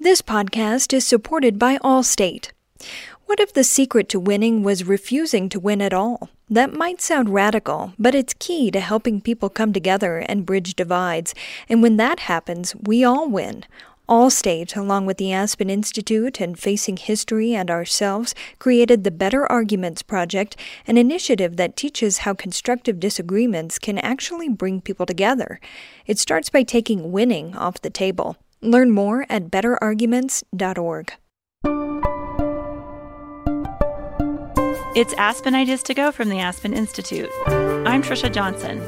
This podcast is supported by Allstate. What if the secret to winning was refusing to win at all? That might sound radical, but it's key to helping people come together and bridge divides. And when that happens, we all win. Allstate, along with the Aspen Institute and Facing History and ourselves, created the Better Arguments Project, an initiative that teaches how constructive disagreements can actually bring people together. It starts by taking winning off the table. Learn more at betterarguments.org. It's Aspen Ideas to Go from the Aspen Institute. I'm Trisha Johnson.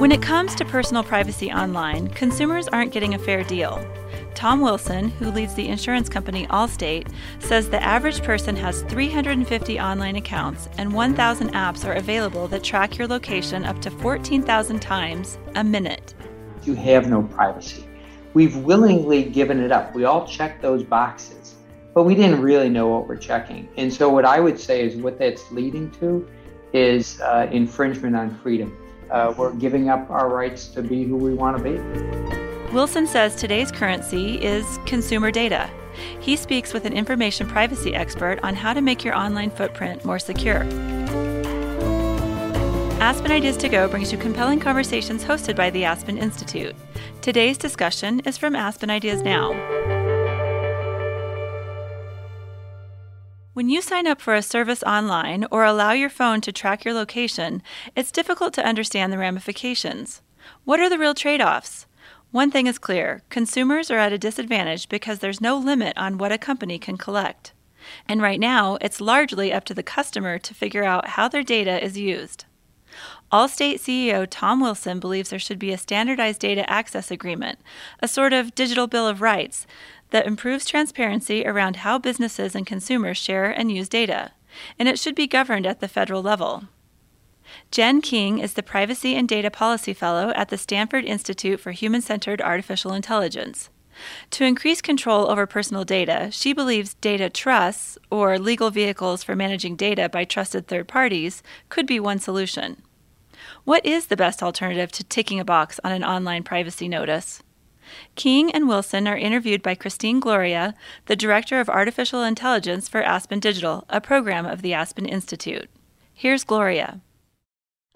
When it comes to personal privacy online, consumers aren't getting a fair deal. Tom Wilson, who leads the insurance company Allstate, says the average person has 350 online accounts and 1,000 apps are available that track your location up to 14,000 times a minute you have no privacy. We've willingly given it up. We all check those boxes, but we didn't really know what we're checking. And so, what I would say is what that's leading to is uh, infringement on freedom. Uh, we're giving up our rights to be who we want to be. Wilson says today's currency is consumer data. He speaks with an information privacy expert on how to make your online footprint more secure. Aspen Ideas to Go brings you compelling conversations hosted by the Aspen Institute. Today's discussion is from Aspen Ideas Now. When you sign up for a service online or allow your phone to track your location, it's difficult to understand the ramifications. What are the real trade offs? One thing is clear consumers are at a disadvantage because there's no limit on what a company can collect. And right now, it's largely up to the customer to figure out how their data is used. Allstate CEO Tom Wilson believes there should be a standardized data access agreement, a sort of digital bill of rights that improves transparency around how businesses and consumers share and use data, and it should be governed at the federal level. Jen King is the Privacy and Data Policy Fellow at the Stanford Institute for Human Centered Artificial Intelligence. To increase control over personal data, she believes data trusts, or legal vehicles for managing data by trusted third parties, could be one solution. What is the best alternative to ticking a box on an online privacy notice? King and Wilson are interviewed by Kristine Gloria, the Director of Artificial Intelligence for Aspen Digital, a program of the Aspen Institute. Here's Gloria.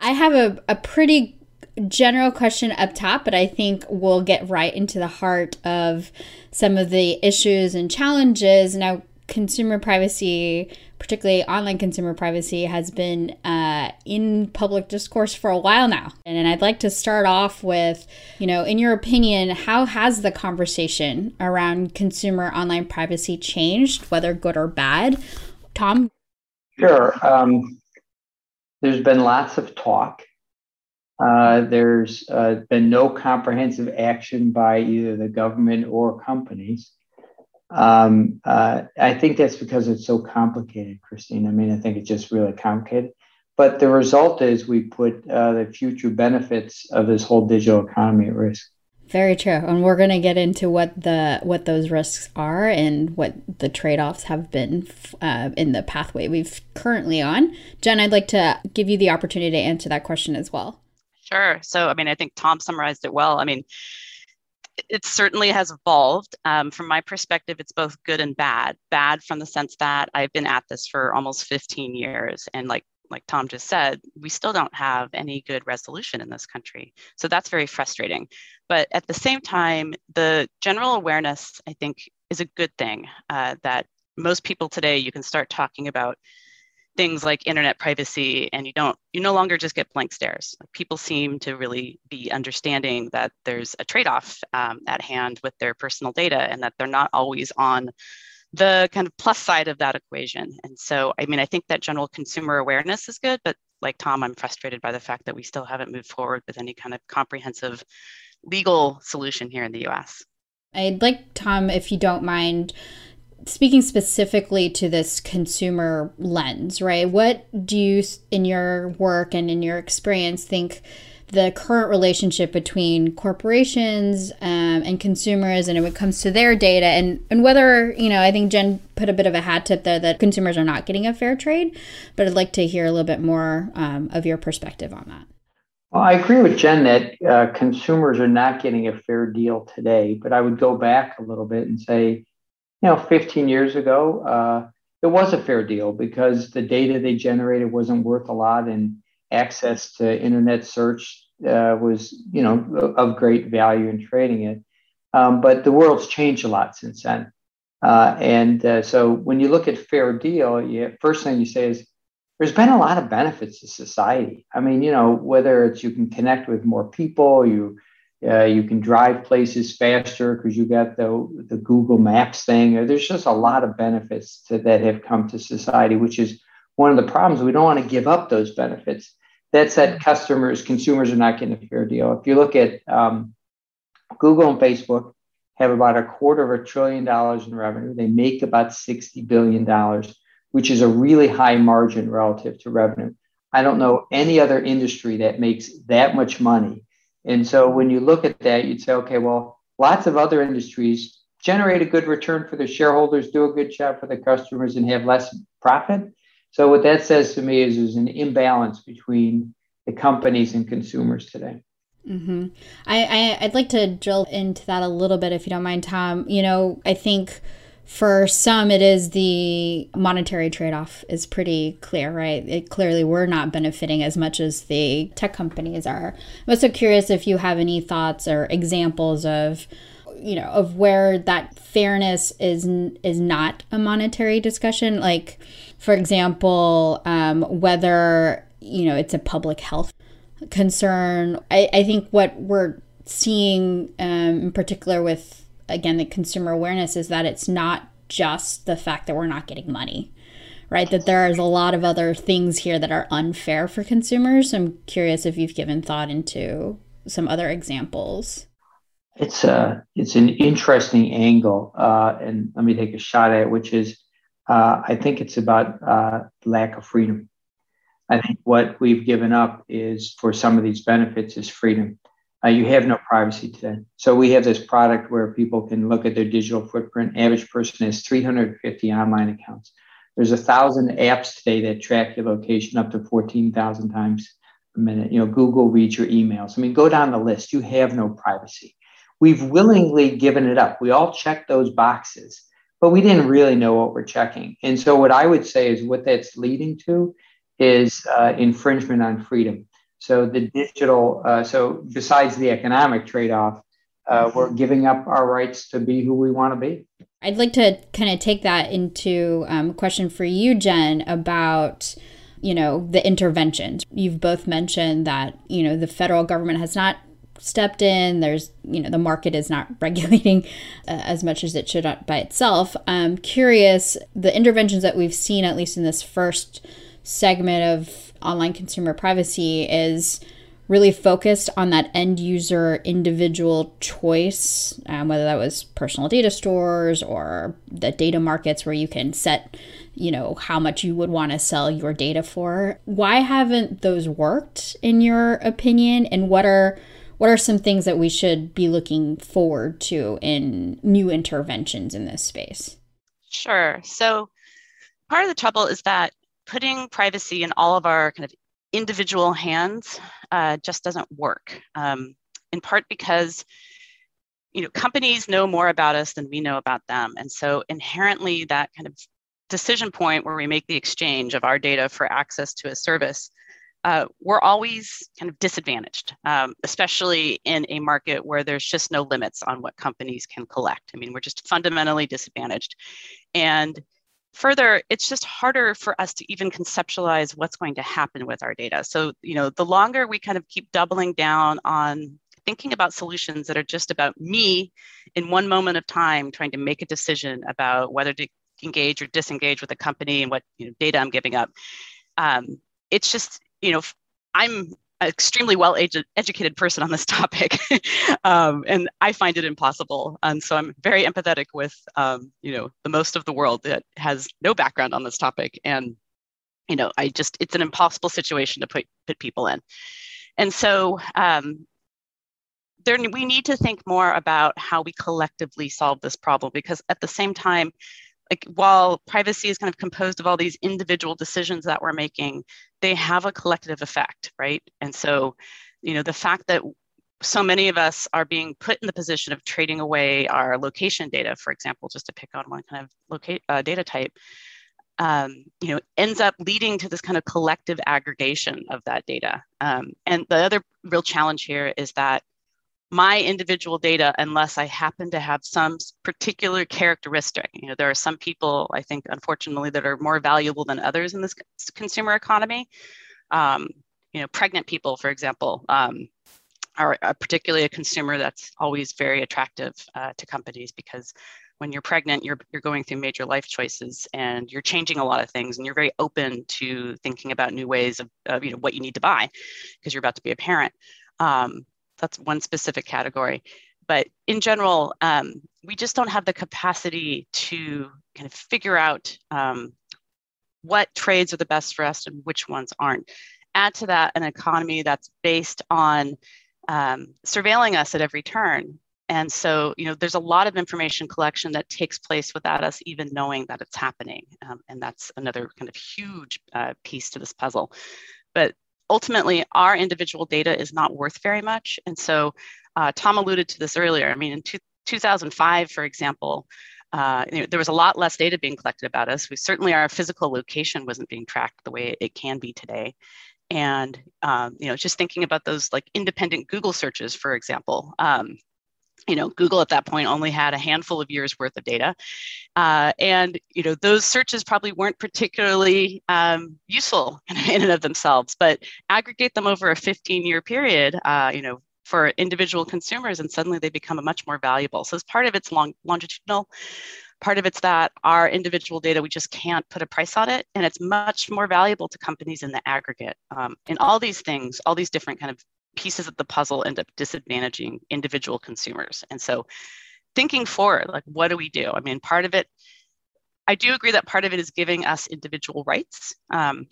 I have a, a pretty general question up top, but I think we'll get right into the heart of some of the issues and challenges. Now, consumer privacy, particularly online consumer privacy, has been uh, in public discourse for a while now. And I'd like to start off with, you know, in your opinion, how has the conversation around consumer online privacy changed, whether good or bad? Tom? Sure. Um, there's been lots of talk. Uh, there's uh, been no comprehensive action by either the government or companies. Um, uh, I think that's because it's so complicated, Kristine. I mean, I think it's just really complicated. But the result is we put uh, the future benefits of this whole digital economy at risk. Very true, and we're going to get into what the what those risks are and what the trade offs have been uh, in the pathway we've currently on. Jen, I'd like to give you the opportunity to answer that question as well. Sure. So, I mean, I think Tom summarized it well. I mean, it certainly has evolved. Um, from my perspective, it's both good and bad. Bad from the sense that I've been at this for almost 15 years, and like like Tom just said, we still don't have any good resolution in this country. So that's very frustrating. But at the same time, the general awareness, I think, is a good thing. Uh, that most people today, you can start talking about things like internet privacy and you don't you no longer just get blank stares. Like people seem to really be understanding that there's a trade-off um, at hand with their personal data and that they're not always on the kind of plus side of that equation. And so i mean i think that general consumer awareness is good but like tom i'm frustrated by the fact that we still haven't moved forward with any kind of comprehensive legal solution here in the us i'd like tom if you don't mind speaking specifically to this consumer lens, right? What do you, in your work and in your experience, think the current relationship between corporations um, and consumers and when it comes to their data and, and whether, you know, I think Jen put a bit of a hat tip there that consumers are not getting a fair trade, but I'd like to hear a little bit more um, of your perspective on that. Well, I agree with Jen that uh, consumers are not getting a fair deal today, but I would go back a little bit and say, you know, 15 years ago, uh, it was a fair deal because the data they generated wasn't worth a lot and access to internet search uh, was, you know, of great value in trading it. Um, but the world's changed a lot since then. Uh, and uh, so when you look at fair deal, you, first thing you say is there's been a lot of benefits to society. I mean, you know, whether it's you can connect with more people, you uh, you can drive places faster because you got the the Google Maps thing. There's just a lot of benefits to, that have come to society, which is one of the problems. We don't want to give up those benefits. That said, customers, consumers are not getting a fair deal. If you look at um, Google and Facebook, have about a quarter of a trillion dollars in revenue. They make about $60 billion, which is a really high margin relative to revenue. I don't know any other industry that makes that much money. And so when you look at that, you'd say, okay, well, lots of other industries generate a good return for their shareholders, do a good job for the customers, and have less profit. So what that says to me is there's an imbalance between the companies and consumers today. Mm-hmm. I, I would like to drill into that a little bit if you don't mind, Tom. You know, I think for some it is the monetary trade-off is pretty clear right? It, clearly we're not benefiting as much as the tech companies are. I'm also curious if you have any thoughts or examples of you know of where that fairness is is not a monetary discussion. Like for example um, whether you know it's a public health concern. I, I think what we're seeing um, in particular with again the consumer awareness is that it's not just the fact that we're not getting money right? That there is a lot of other things here that are unfair for consumers. I'm curious if you've given thought into some other examples. It's a uh, it's an interesting angle uh, and let me take a shot at it which is uh, i think it's about uh, lack of freedom. I think what we've given up is for some of these benefits is freedom. Uh, you have no privacy today. So we have this product where people can look at their digital footprint. Average person has 350 online accounts. There's a thousand apps today that track your location up to 14,000 times a minute. You know, Google reads your emails. I mean, go down the list. You have no privacy. We've willingly given it up. We all check those boxes, but we didn't really know what we're checking. And so what I would say is what that's leading to is uh, infringement on freedom. So the digital, uh, so besides the economic trade-off, uh, we're giving up our rights to be who we want to be. I'd like to kind of take that into um, a question for you, Jen, about you know the interventions. You've both mentioned that you know the federal government has not stepped in. There's you know the market is not regulating uh, as much as it should by itself. I'm curious the interventions that we've seen, at least in this first segment of online consumer privacy is really focused on that end user individual choice, um, whether that was personal data stores or the data markets where you can set, you know, how much you would want to sell your data for. Why haven't those worked in your opinion? And what are what are some things that we should be looking forward to in new interventions in this space? Sure. So part of the trouble is that putting privacy in all of our kind of individual hands uh, just doesn't work. Um, in part because you know companies know more about us than we know about them, and so inherently that kind of decision point where we make the exchange of our data for access to a service, uh, we're always kind of disadvantaged, um, especially in a market where there's just no limits on what companies can collect. I mean, we're just fundamentally disadvantaged, and further it's just harder for us to even conceptualize what's going to happen with our data. So you know the longer we kind of keep doubling down on thinking about solutions that are just about me in one moment of time trying to make a decision about whether to engage or disengage with a company and what you know, data i'm giving up um, it's just you know i'm extremely well educated person on this topic. Um, and i find it impossible. And so i'm very empathetic with um, you know the most of the world that has no background on this topic. And you know i just it's an impossible situation to put put people in. And so um, there we need to think more about how we collectively solve this problem because at the same time like while privacy is kind of composed of all these individual decisions that we're making they have a collective effect right and so you know, the fact that so many of us are being put in the position of trading away our location data, for example, just to pick on one kind of locate uh, data type, um, you know, ends up leading to this kind of collective aggregation of that data. Um, and the other real challenge here is that my individual data, unless I happen to have some particular characteristic, you know, there are some people I think, unfortunately, that are more valuable than others in this consumer economy. Um, you know, pregnant people, for example, um, are, particularly a consumer that's always very attractive uh, to companies because when you're pregnant, you're, you're going through major life choices and you're changing a lot of things and you're very open to thinking about new ways of, of you know, what you need to buy because you're about to be a parent. Um, that's one specific category. But in general, um, we just don't have the capacity to kind of figure out um, what trades are the best for us and which ones aren't. Add to that an economy that's based on um, surveilling us at every turn. And so, you know, there's a lot of information collection that takes place without us even knowing that it's happening. Um, and that's another kind of huge uh, piece to this puzzle. But ultimately, our individual data is not worth very much. And so, uh, Tom alluded to this earlier. I mean, in two, 2005, for example, uh, you know, there was a lot less data being collected about us. We certainly our physical location wasn't being tracked the way it can be today and um, you know just thinking about those like independent google searches for example um, you know google at that point only had a handful of years worth of data uh, and you know those searches probably weren't particularly um, useful in and of themselves but aggregate them over a 15 year period uh, you know for individual consumers and suddenly they become much more valuable so as part of its long, longitudinal Part of it's that our individual data, we just can't put a price on it. And it's much more valuable to companies in the aggregate. Um, and all these things, all these different kind of pieces of the puzzle end up disadvantaging individual consumers. And so thinking forward, like what do we do? I mean, part of it, I do agree that part of it is giving us individual rights. Um,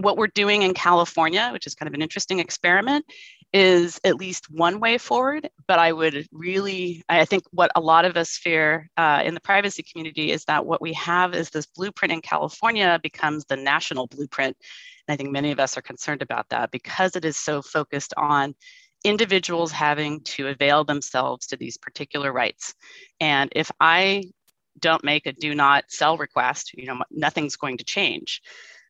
what we're doing in California, which is kind of an interesting experiment, is at least one way forward. But I would really, I think what a lot of us fear uh, in the privacy community is that what we have is this blueprint in California becomes the national blueprint. And I think many of us are concerned about that because it is so focused on individuals having to avail themselves to these particular rights. And if I don't make a do not sell request, you know, nothing's going to change.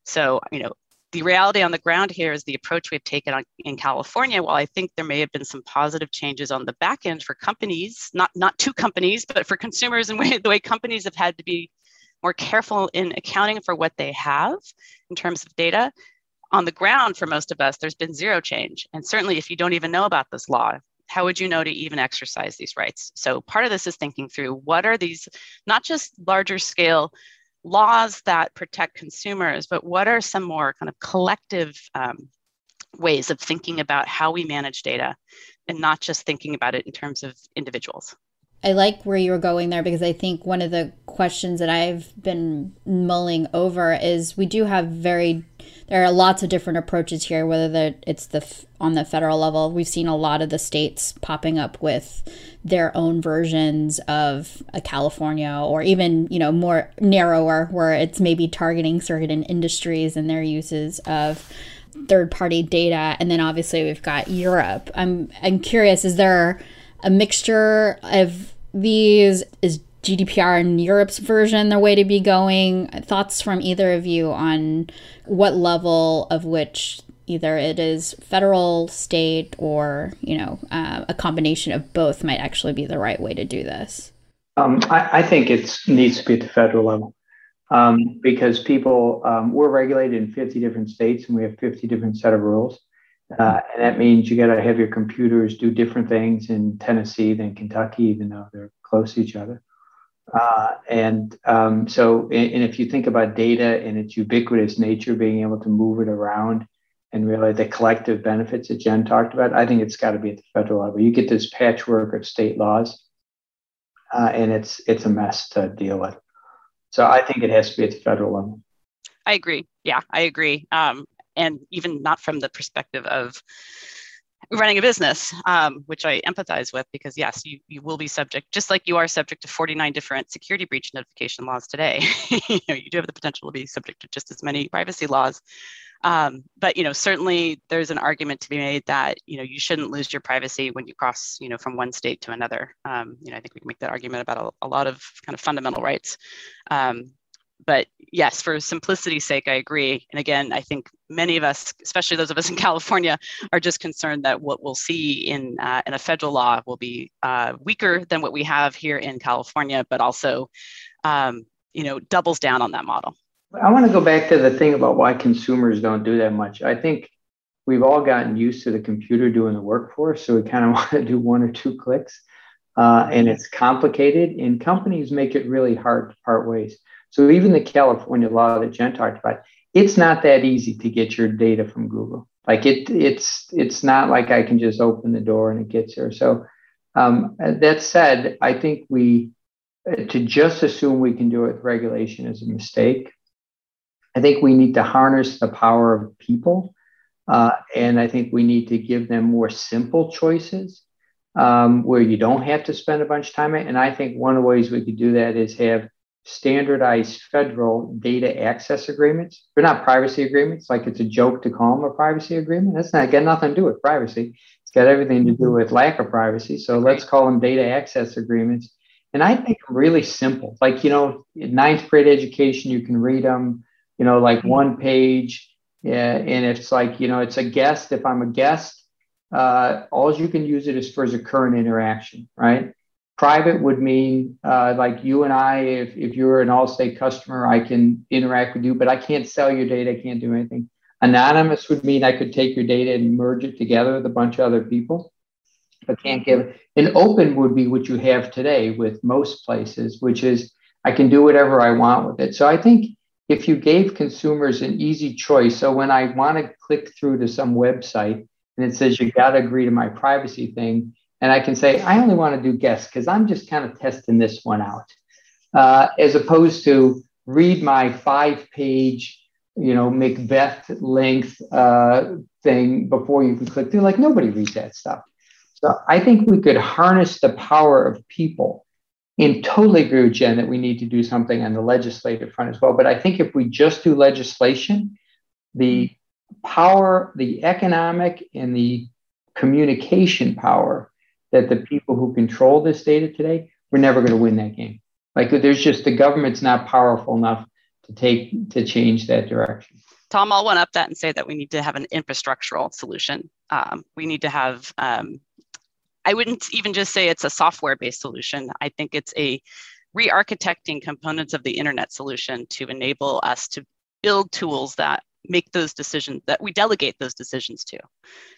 So, you know, the reality on the ground here is the approach we've taken on, in California. While I think there may have been some positive changes on the back end for companies, not not to companies, but for consumers and the way companies have had to be more careful in accounting for what they have in terms of data. On the ground, for most of us, there's been zero change. And certainly, if you don't even know about this law, how would you know to even exercise these rights? So, part of this is thinking through what are these, not just larger scale laws that protect consumers, but what are some more kind of collective um, ways of thinking about how we manage data and not just thinking about it in terms of individuals? I like where you were going there because I think one of the questions that I've been mulling over is we do have very there are lots of different approaches here whether it's the on the federal level. We've seen a lot of the states popping up with their own versions of a California or even you know more narrower where it's maybe targeting certain industries and their uses of third party data. And then obviously we've got Europe. I'm I'm curious is there a mixture of these? Is GDPR in Europe's version the way to be going? Thoughts from either of you on what level of which either it is federal, state, or you know uh, a combination of both might actually be the right way to do this? Um, I, I, think it needs to be at the federal level um, because people um, we're regulated in 50 different states and we have 50 different set of rules. Uh, and that means you got to have your computers do different things in Tennessee than Kentucky, even though they're close to each other. Uh, and um, so, and, and if you think about data and its ubiquitous nature, being able to move it around and really the collective benefits that Jen talked about, I think it's got to be at the federal level. You get this patchwork of state laws, uh, and it's it's a mess to deal with. So I think it has to be at the federal level. I agree. Yeah, I agree. Um, and even not from the perspective of running a business, um, which I empathize with because yes, you, you will be subject, just like you are subject to 49 different security breach notification laws today. you know, you do have the potential to be subject to just as many privacy laws. Um, but you know, certainly there's an argument to be made that you know you shouldn't lose your privacy when you cross you know from one state to another. Um, you know, I think we can make that argument about a, a lot of kind of fundamental rights. Um, but yes, for simplicity's sake, I agree. And again, I think many of us, especially those of us in California, are just concerned that what we'll see in uh, in a federal law will be uh, weaker than what we have here in California, but also, um, you know, doubles down on that model. I want to go back to the thing about why consumers don't do that much. I think we've all gotten used to the computer doing the work for us, so we kind of want to do one or two clicks, uh, and it's complicated. And companies make it really hard to part ways. So even the California law that Jen talked about, it's not that easy to get your data from Google. Like it, it's it's not like I can just open the door and it gets there. So um, that said, I think we to just assume we can do it with regulation is a mistake. I think we need to harness the power of people, uh, and I think we need to give them more simple choices um, where you don't have to spend a bunch of time. And I think one of the ways we could do that is have standardized federal data access agreements. They're not privacy agreements, like it's a joke to call them a privacy agreement. That's not got nothing to do with privacy. It's got everything to do mm-hmm. with lack of privacy. So let's call them data access agreements. And I think really simple. Like, you know, ninth grade education, you can read them, you know, like mm-hmm. one page. Yeah, and it's like, you know, it's a guest. If I'm a guest, uh, all you can use it is for as a current interaction, right? Private would mean uh, like you and I, if, if you're an Allstate customer, I can interact with you, but I can't sell your data, I can't do anything. Anonymous would mean I could take your data and merge it together with a bunch of other people, but can't give. And open would be what you have today with most places, which is I can do whatever I want with it. So I think if you gave consumers an easy choice, so when I want to click through to some website and it says you got to agree to my privacy thing, and I can say, I only want to do guests because I'm just kind of testing this one out, uh, as opposed to read my five page, you know, Macbeth length uh, thing before you can click through. Like nobody reads that stuff. So I think we could harness the power of people and totally agree with Jen that we need to do something on the legislative front as well. But I think if we just do legislation, the power, the economic and the communication power that the people who control this data today, we're never going to win that game. Like there's just the government's not powerful enough to take to change that direction. Tom, I'll one up that and say that we need to have an infrastructural solution. Um, we need to have, um, I wouldn't even just say it's a software based solution. I think it's a re architecting components of the internet solution to enable us to build tools that make those decisions that we delegate those decisions to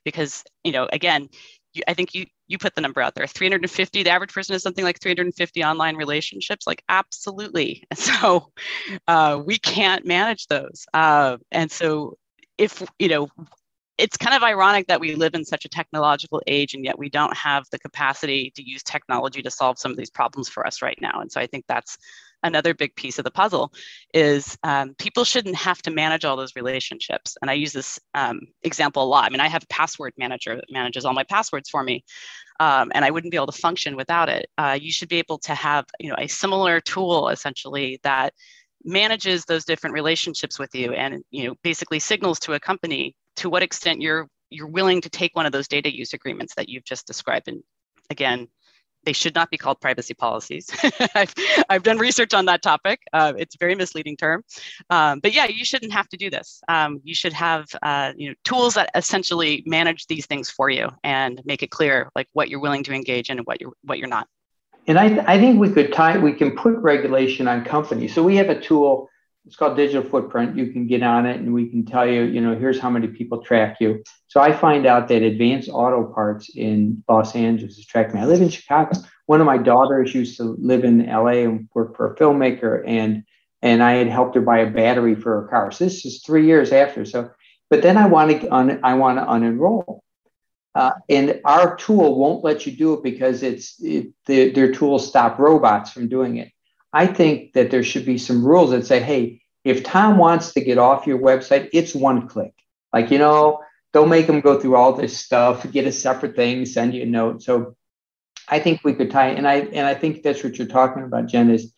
because you know again you, I think you you put the number out there. 350 the average person has something like 350 online relationships like absolutely. So uh, we can't manage those. Uh, and so if you know it's kind of ironic that we live in such a technological age and yet we don't have the capacity to use technology to solve some of these problems for us right now. And so i think that's another big piece of the puzzle is um, people shouldn't have to manage all those relationships. And I use this um, example a lot. I mean, I have a password manager that manages all my passwords for me. Um, and I wouldn't be able to function without it. Uh, you should be able to have, you know, a similar tool essentially that manages those different relationships with you, and you know, basically signals to a company to what extent you're you're willing to take one of those data use agreements that you've just described. And again, they should not be called privacy policies. I've, I've done research on that topic. Uh, it's a very misleading term. Um, but yeah, you shouldn't have to do this. Um, you should have uh, you know, tools that essentially manage these things for you and make it clear like what you're willing to engage in and what you're, what you're not. And I, I think we could tie, we can put regulation on companies. So we have a tool it's called digital footprint. You can get on it and we can tell you, you know, here's how many people track you. So I find out that Advanced Auto Parts in Los Angeles is tracking me. I live in Chicago. One of my daughters used to live in LA and work for a filmmaker and and I had helped her buy a battery for her car. So this is three years after. So, but then I want to un, I want to unenroll. Uh, and our tool won't let you do it because it's it, the, their tools stop robots from doing it. I think that there should be some rules that say, hey, if Tom wants to get off your website, it's one click. Like, you know, don't make him go through all this stuff, get a separate thing, send you a note. So I think we could tie, and I and I think that's what you're talking about, Jen, is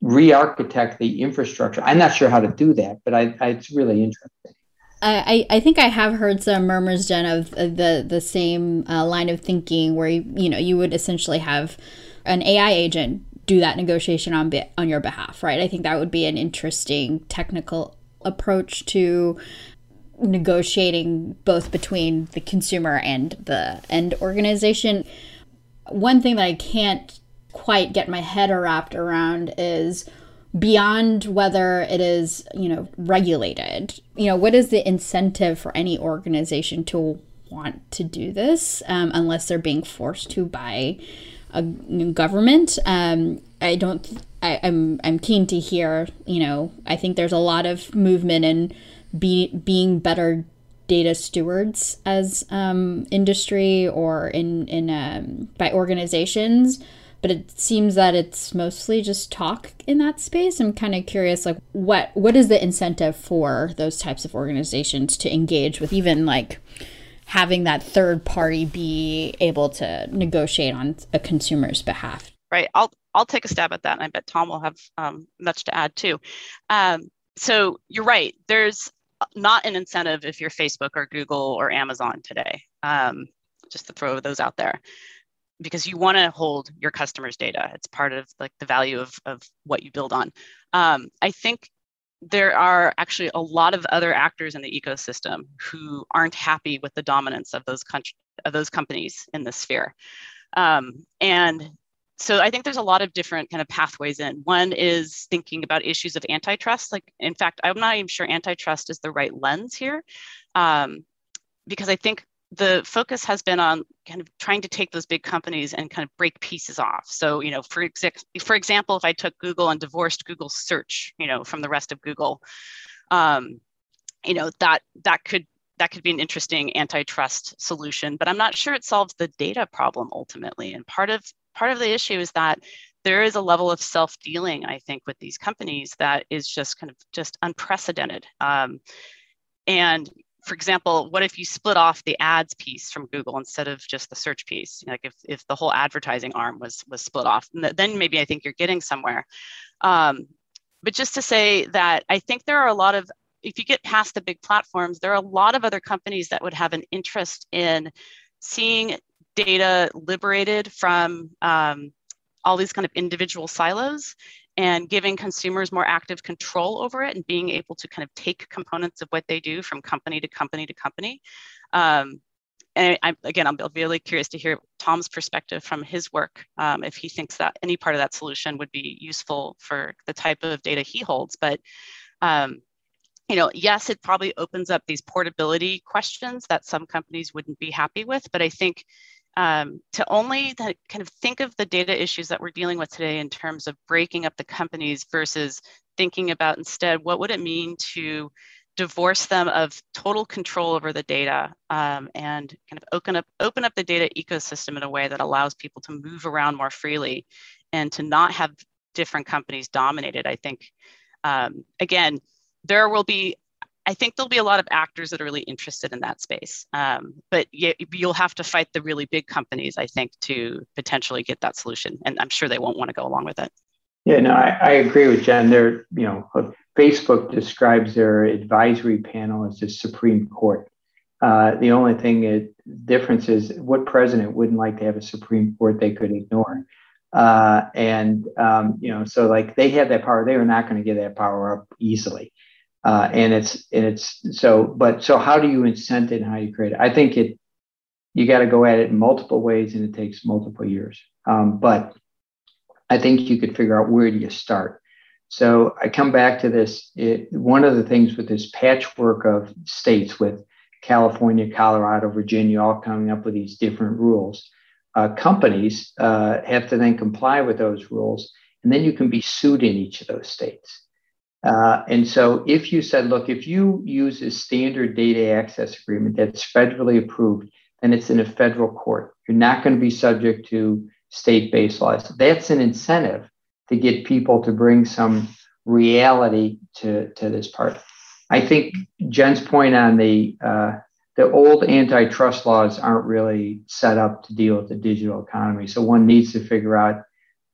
re-architect the infrastructure. I'm not sure how to do that, but I, I it's really interesting. I, I think I have heard some murmurs, Jen, of the the same uh, line of thinking where you, you know you would essentially have an AI agent do that negotiation on on your behalf, right? I think that would be an interesting technical approach to negotiating both between the consumer and the end organization. One thing that I can't quite get my head wrapped around is beyond whether it is, you know, regulated. You know, what is the incentive for any organization to want to do this um, unless they're being forced to by a new government? Um, I don't. I, I'm I'm keen to hear. You know, I think there's a lot of movement in be, being better data stewards as um, industry or in in um, by organizations but it seems that it's mostly just talk in that space. I'm kind of curious, like what what is the incentive for those types of organizations to engage with even like having that third party be able to negotiate on a consumer's behalf? Right. I'll I'll take a stab at that, and I bet Tom will have um, much to add too. Um, so you're right. There's not an incentive if you're Facebook or Google or Amazon today. Um, just to throw those out there because you want to hold your customers data it's part of like the value of, of what you build on um, i think there are actually a lot of other actors in the ecosystem who aren't happy with the dominance of those country, of those companies in this sphere. Um, and so i think there's a lot of different kind of pathways in. One is thinking about issues of antitrust. Like in fact i'm not even sure antitrust is the right lens here um, because i think the focus has been on kind of trying to take those big companies and kind of break pieces off. So, you know, for, ex- for example, if I took Google and divorced Google search, you know, from the rest of Google, um, you know, that that could that could be an interesting antitrust solution. But I'm not sure it solves the data problem ultimately. And part of part of the issue is that there is a level of self-dealing, I think, with these companies that is just kind of just unprecedented. Um, and for example, what if you split off the ads piece from Google instead of just the search piece? Like if, if the whole advertising arm was was split off, then maybe I think you're getting somewhere. Um, but just to say that I think there are a lot of if you get past the big platforms, there are a lot of other companies that would have an interest in seeing data liberated from um, all these kind of individual silos and giving consumers more active control over it and being able to kind of take components of what they do from company to company to company. Um, and I, again, I'm really curious to hear Tom's perspective from his work, um, if he thinks that any part of that solution would be useful for the type of data he holds. But um, you know, yes, it probably opens up these portability questions that some companies wouldn't be happy with. But I think um, to only kind of think of the data issues that we're dealing with today in terms of breaking up the companies versus thinking about instead what would it mean to divorce them of total control over the data um, and kind of open up open up the data ecosystem in a way that allows people to move around more freely and to not have different companies dominated. I think um, again there will be I think there'll be a lot of actors that are really interested in that space. Um, but you, you'll have to fight the really big companies, I think, to potentially get that solution. And I'm sure they won't want to go along with it. Yeah, no, I, I agree with Jen. There, you know, Facebook describes their advisory panel as the Supreme Court. Uh, the only thing it, difference is what president wouldn't like to have a Supreme Court they could ignore. Uh, and um, you know, so like they have that power. They are not going to give that power up easily. Uh, and it's and it's so but so how do you incent it and how you create it? I think it you got to go at it multiple ways and it takes multiple years. Um, but i think you could figure out where do you start. So i come back to this it, one of the things with this patchwork of states with california colorado virginia all coming up with these different rules uh, companies uh, have to then comply with those rules. And then you can be sued in each of those states uh, and so if you said, look, if you use a standard data access agreement that's federally approved, then it's in a federal court. You're not going to be subject to state based laws. That's an incentive to get people to bring some reality to, to this part. I think Jen's point on the uh, the old antitrust laws aren't really set up to deal with the digital economy. So one needs to figure out,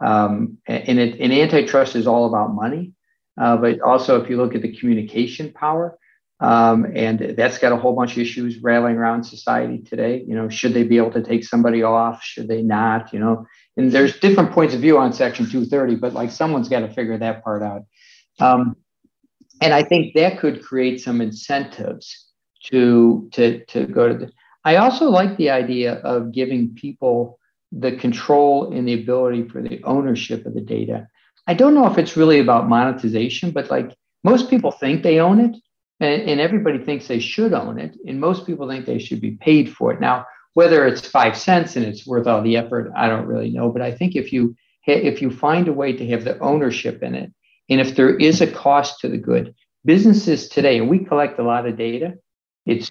um, and, it, and antitrust is all about money. Uh, but also, if you look at the communication power, Um, and that's got a whole bunch of issues rattling around society today. You know, should they be able to take somebody off? Should they not? You know, and there's different points of view on Section 230, but like someone's got to figure that part out. Um, and I think that could create some incentives to to to go to the. I also like the idea of giving people the control and the ability for the ownership of the data. I don't know if it's really about monetization, but like most people think they own it, and, and everybody thinks they should own it, and most people think they should be paid for it. Now, whether it's five cents and it's worth all the effort, I don't really know. But I think if you if you find a way to have the ownership in it, and if there is a cost to the good, businesses today, and we collect a lot of data, it's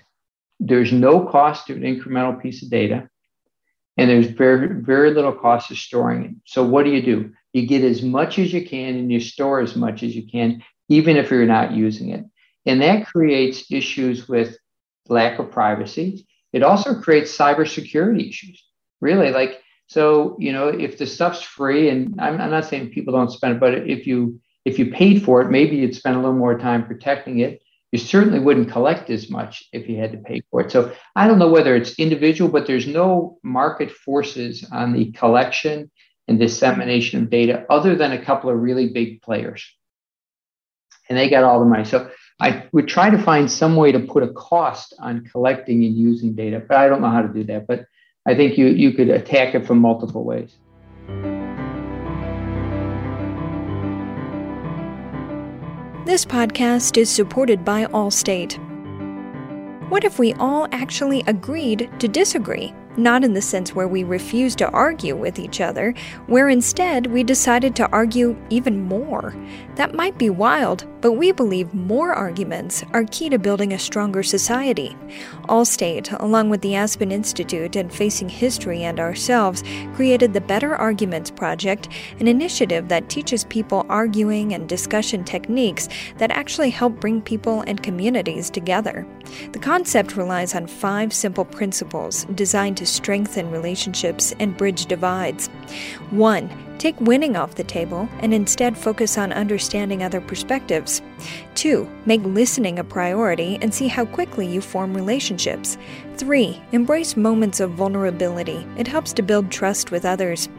there's no cost to an incremental piece of data, and there's very very little cost of storing it. So what do you do? You get as much as you can, and you store as much as you can, even if you're not using it, and that creates issues with lack of privacy it also creates cybersecurity issues. Really, like so, you know, if the stuff's free, and I'm, I'm not saying people don't spend it, but if you if you paid for it, maybe you'd spend a little more time protecting it. You certainly wouldn't collect as much if you had to pay for it. So I don't know whether it's individual, but there's no market forces on the collection and dissemination of data other than a couple of really big players. And they got all the money. So I would try to find some way to put a cost on collecting and using data, but I don't know how to do that. But I think you, you could attack it from multiple ways. This podcast is supported by Allstate. What if we all actually agreed to disagree? Not in the sense where we refuse to argue with each other, where instead we decided to argue even more. That might be wild, but we believe more arguments are key to building a stronger society. Allstate, along with the Aspen Institute and Facing History and ourselves, created the Better Arguments Project, an initiative that teaches people arguing and discussion techniques that actually help bring people and communities together. The concept relies on five simple principles designed to strengthen relationships and bridge divides. 1. Take winning off the table and instead focus on understanding other perspectives. 2. Make listening a priority and see how quickly you form relationships. 3. Embrace moments of vulnerability. It helps to build trust with others.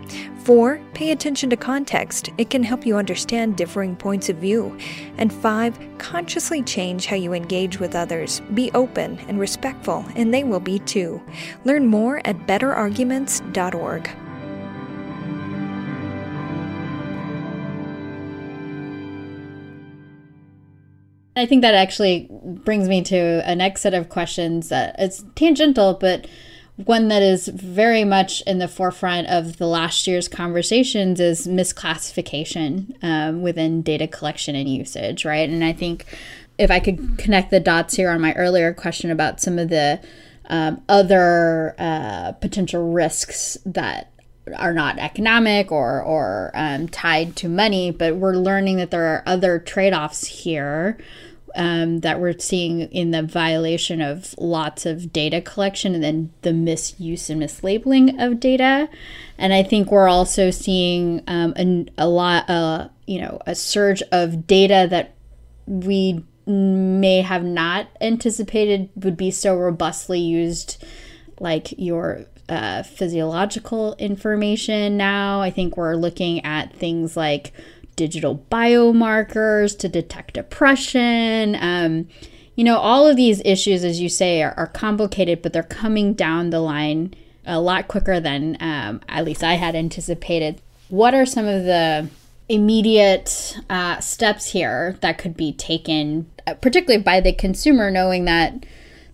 4. Pay attention to context. It can help you understand differing points of view. And 5. Consciously change how you engage with others. Be open and respectful, and they will be too. Learn more at betterarguments.org. I think that actually brings me to a next set of questions that it's tangential, but one that is very much in the forefront of the last year's conversations is misclassification um, within data collection and usage, right? And I think if I could connect the dots here on my earlier question about some of the um, other uh, potential risks that are not economic or or um, tied to money, but we're learning that there are other trade offs here um, that we're seeing in the violation of lots of data collection and then the misuse and mislabeling of data. And I think we're also seeing um, a, a lot, uh, you know, a surge of data that we may have not anticipated would be so robustly used, like your uh, physiological information now. I think we're looking at things like digital biomarkers to detect depression. Um, you know, all of these issues, as you say, are, are, complicated, but they're coming down the line a lot quicker than um, at least I had anticipated. What are some of the immediate uh, steps here that could be taken, uh, particularly by the consumer, knowing that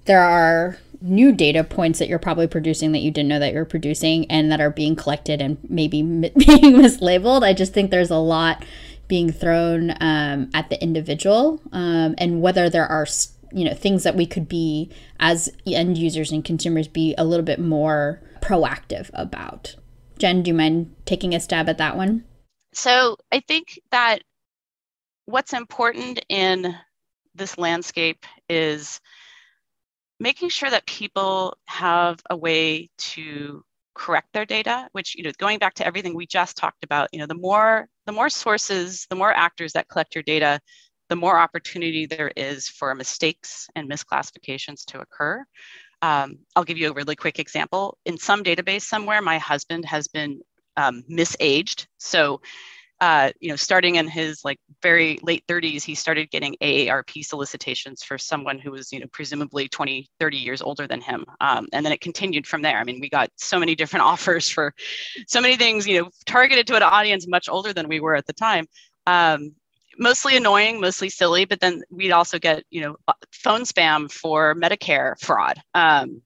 there are new data points that you're probably producing that you didn't know that you're producing and that are being collected and maybe being mislabeled. I just think there's a lot being thrown um, at the individual um, and whether there are you know things that we could be as end users and consumers be a little bit more proactive about. Jen, do you mind taking a stab at that one? So I think that what's important in this landscape is making sure that people have a way to correct their data which you know going back to everything we just talked about you know the more the more sources the more actors that collect your data the more opportunity there is for mistakes and misclassifications to occur. Um, I'll give you a really quick example. In some database somewhere, my husband has been um, misaged. So uh, you know, starting in his like very late 30s, he started getting AARP solicitations for someone who was, you know, presumably 20, 30 years older than him. Um, and then it continued from there. I mean, we got so many different offers for so many things, you know, targeted to an audience much older than we were at the time. Um, mostly annoying, mostly silly, but then we'd also get, you know, phone spam for Medicare fraud. Um,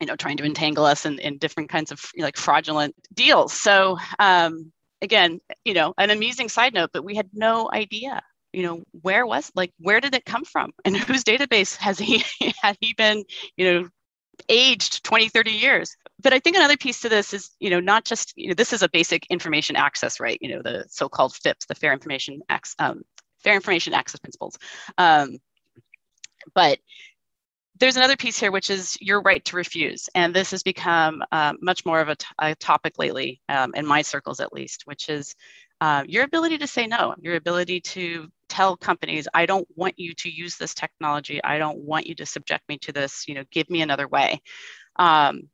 you know, trying to entangle us in, in different kinds of like fraudulent deals. So um, again, you know, an amusing side note, but we had no idea, you know, where was like where did it come from? And whose database has he had he been, you know, aged 20 30 years? But i think another piece to this is you know not just you know this is a basic information access right? You know the so-called fips the fair information access um, fair information access principles. Um, but there's another piece here, which is your right to refuse. And this has become uh, much more of a, topic lately, um, in my circles at least, which is uh, your ability to say no, your ability to tell companies, I don't want you to use this technology. I don't want you to subject me to this. You know, give me another way. Um,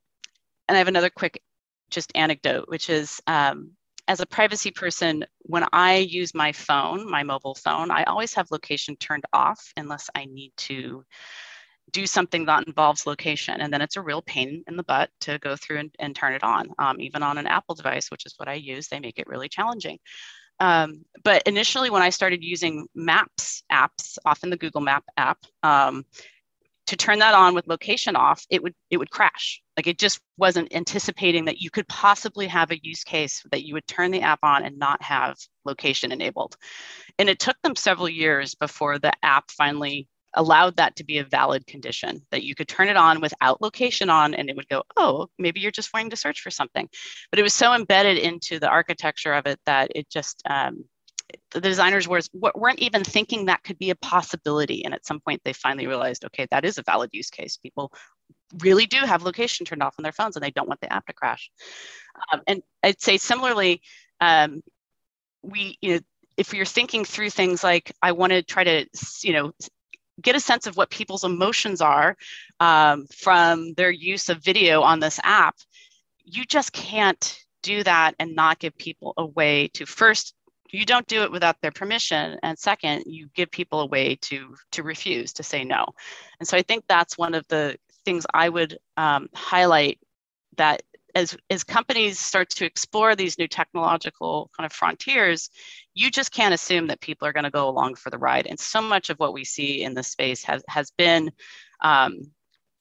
and I have another quick just anecdote, which is um, as a privacy person, when I use my phone, my mobile phone, I always have location turned off unless I need to do something that involves location. And then it's a real pain in the butt to go through and, and turn it on. Um, even on an Apple device, which is what I use, they make it really challenging. Um, but initially, when I started using Maps apps, often the Google Map app, um, to turn that on with location off, it would it would crash. Like it just wasn't anticipating that you could possibly have a use case that you would turn the app on and not have location enabled. And it took them several years before the app finally allowed that to be a valid condition that you could turn it on without location on and it would go oh maybe you're just wanting to search for something. But it was so embedded into the architecture of it that it just um, the designers was, weren't even thinking that could be a possibility. And at some point they finally realized okay that is a valid use case. People really do have location turned off on their phones and they don't want the app to crash. Um, and i'd say similarly um, we you know if you're thinking through things like i want to try to you know get a sense of what people's emotions are um, from their use of video on this app, you just can't do that and not give people a way to first you don't do it without their permission and second you give people a way to to refuse to say no. And so i think that's one of the things i would um, highlight that as as companies start to explore these new technological kind of frontiers you just can't assume that people are going to go along for the ride. And so much of what we see in this space has has been um,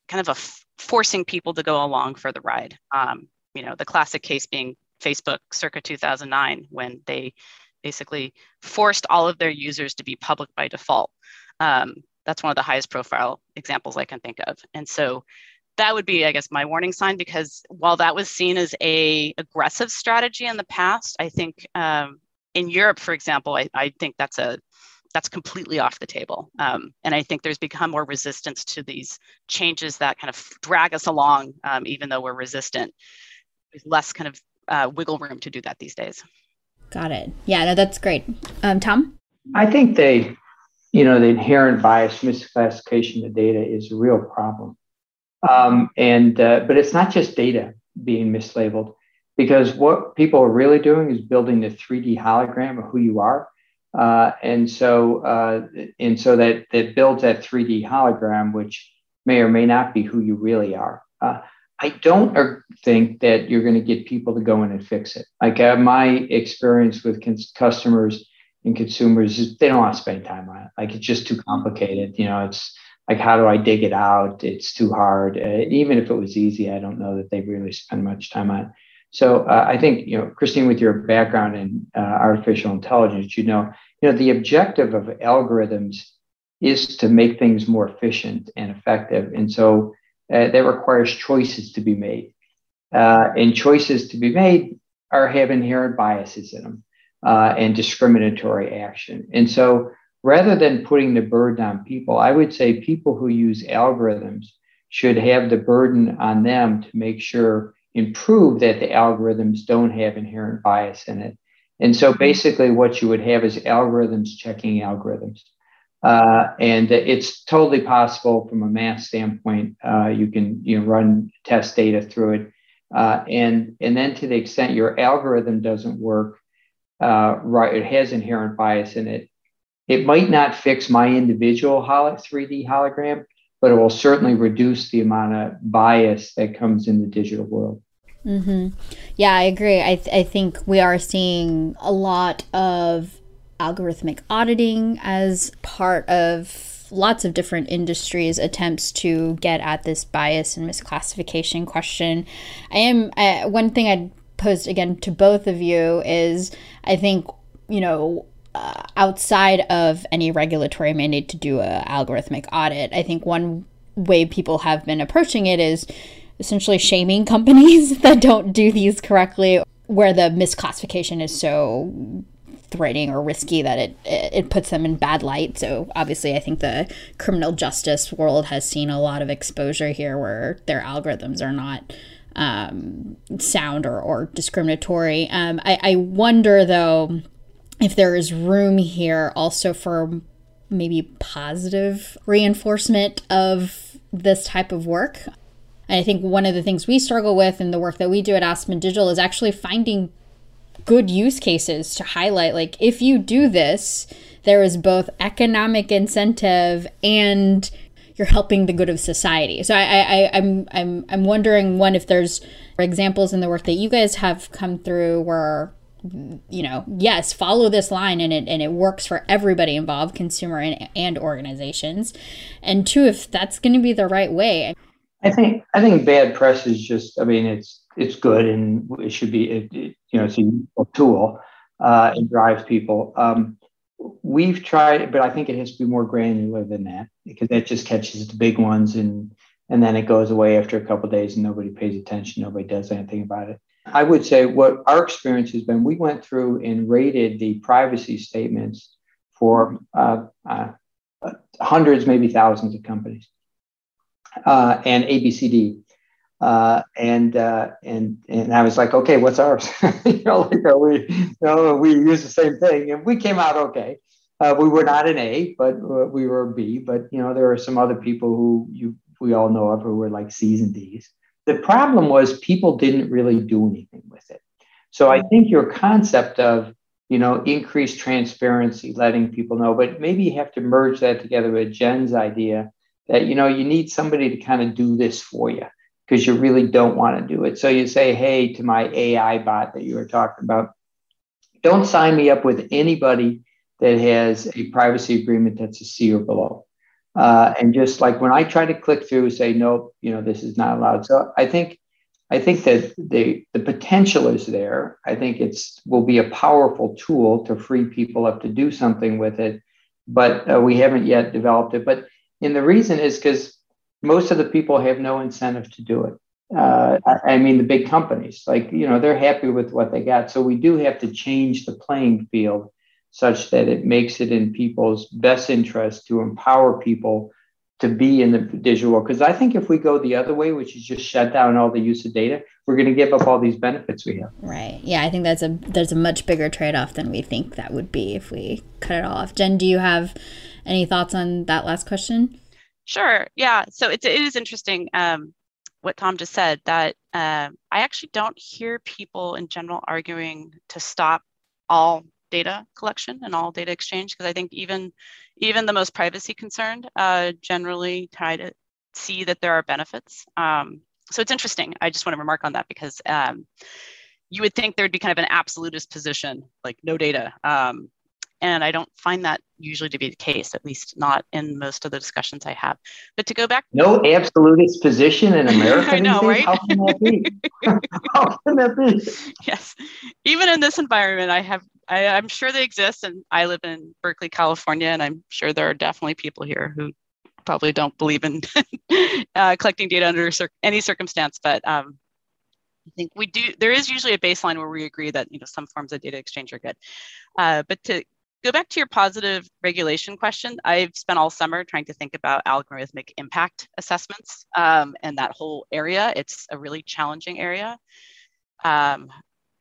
kind of a f- forcing people to go along for the ride. Um, you know the classic case being facebook circa 2009 when they basically forced all of their users to be public by default. Um, that's one of the highest profile examples i can think of. And so that would be i guess my warning sign because while that was seen as a aggressive strategy in the past i think um, in europe for example I, I, think that's a that's completely off the table. Um, and i think there's become more resistance to these changes that kind of drag us along um, even though we're resistant. There's less kind of uh, wiggle room to do that these days. Got it. Yeah no that's great. Um, tom? I think they you know the inherent bias misclassification of data is a real problem um, and uh, but it's not just data being mislabeled because what people are really doing is building a 3D hologram of who you are. Uh, and so uh, and so that that builds that 3D hologram, which may or may not be who you really are. Uh, I don't think that you're going to get people to go in and fix it. Like uh, my experience with cons- customers and consumers they don't want to spend time on it. Like it's just too complicated. You know, it's like how do i dig it out? It's too hard. Uh, even if it was easy i don't know that they really spend much time on so uh, i think you know Kristine with your background in uh, artificial intelligence you know you know the objective of algorithms is to make things more efficient and effective. And so uh, that requires choices to be made. Uh, and choices to be made are have inherent biases in them uh, and discriminatory action. And so rather than putting the burden on people, I would say people who use algorithms should have the burden on them to make sure and prove that the algorithms don't have inherent bias in it. And so basically, what you would have is algorithms checking algorithms. Uh, and it's totally possible from a math standpoint. Uh, you can you know, run test data through it, uh, and and then to the extent your algorithm doesn't work uh, right, it has inherent bias in it. It might not fix my individual holo- 3D hologram, but it will certainly reduce the amount of bias that comes in the digital world. Mm-hmm. Yeah, I agree. I, th- I think we are seeing a lot of algorithmic auditing as part of lots of different industries attempts to get at this bias and misclassification question i am one thing i'd posed again to both of you is i think you know uh, outside of any regulatory mandate to do a algorithmic audit i think one way people have been approaching it is essentially shaming companies that don't do these correctly where the misclassification is so threatening or risky that it it puts them in bad light. So obviously, I think the criminal justice world has seen a lot of exposure here where their algorithms are not um, sound or, or discriminatory. Um, I, I wonder though if there is room here also for maybe positive reinforcement of this type of work. And I think one of the things we struggle with in the work that we do at Aspen Digital is actually finding good use cases to highlight like if you do this there is both economic incentive and you're helping the good of society so i, I i'm i'm i'm wondering one if there's examples in the work that you guys have come through where you know yes follow this line and it and it works for everybody involved consumer and, and organizations. And two if that's going to be the right way i think i think bad press is just i mean it's it's good and it should be it, it, you know it's a useful tool uh, it drives people. Um, we've tried but i think it has to be more granular than that because that just catches the big ones and and then it goes away after a couple days and nobody pays attention nobody does anything about it i would say what our experience has been we went through and rated the privacy statements for uh, uh, hundreds maybe thousands of companies uh, and abcd uh, and uh, and and I was like, okay, what's ours? you know, like uh, we you know we use the same thing, and we came out okay. Uh, we were not an A, but uh, we were a B. But you know, there are some other people who you we all know of who were like C's and D's. The problem was people didn't really do anything with it. So I think your concept of you know increased transparency, letting people know, but maybe you have to merge that together with Jen's idea that you know you need somebody to kind of do this for you because you really don't want to do it. So you say, hey, to my AI bot that you were talking about, don't sign me up with anybody that has a privacy agreement that's a C or below. Uh, and just like when I try to click through, say, nope, you know, this is not allowed. So I think I think that the the potential is there. I think it's will be a powerful tool to free people up to do something with it, but uh, we haven't yet developed it. But and the reason is because most of the people have no incentive to do it. Uh, I, I mean, the big companies, like, you know, they're happy with what they got. So we do have to change the playing field such that it makes it in people's best interest to empower people to be in the digital world. Because I think if we go the other way, which is just shut down all the use of data, we're going to give up all these benefits we have. Right. Yeah, I think that's a there's a much bigger trade off than we think that would be if we cut it all off. Jen, do you have any thoughts on that last question? Sure. Yeah. So it's, it is interesting um, what Tom just said that um, I actually don't hear people in general arguing to stop all data collection and all data exchange because I think even even the most privacy concerned uh, generally try to see that there are benefits. Um, so it's interesting. I just want to remark on that because um, you would think there'd be kind of an absolutist position, like no data. Um, and I don't find that usually to be the case, at least not in most of the discussions I have. But to go back, no absolutist position in America. I know, right? How can that be? How can that be? Yes, even in this environment, I have. I, I'm sure they exist, and I live in Berkeley, California, and I'm sure there are definitely people here who probably don't believe in uh, collecting data under cir- any circumstance. But um, I think we do. There is usually a baseline where we agree that you know some forms of data exchange are good. Uh, but to go back to your positive regulation question, I've spent all summer trying to think about algorithmic impact assessments um, and that whole area. It's a really challenging area. Um,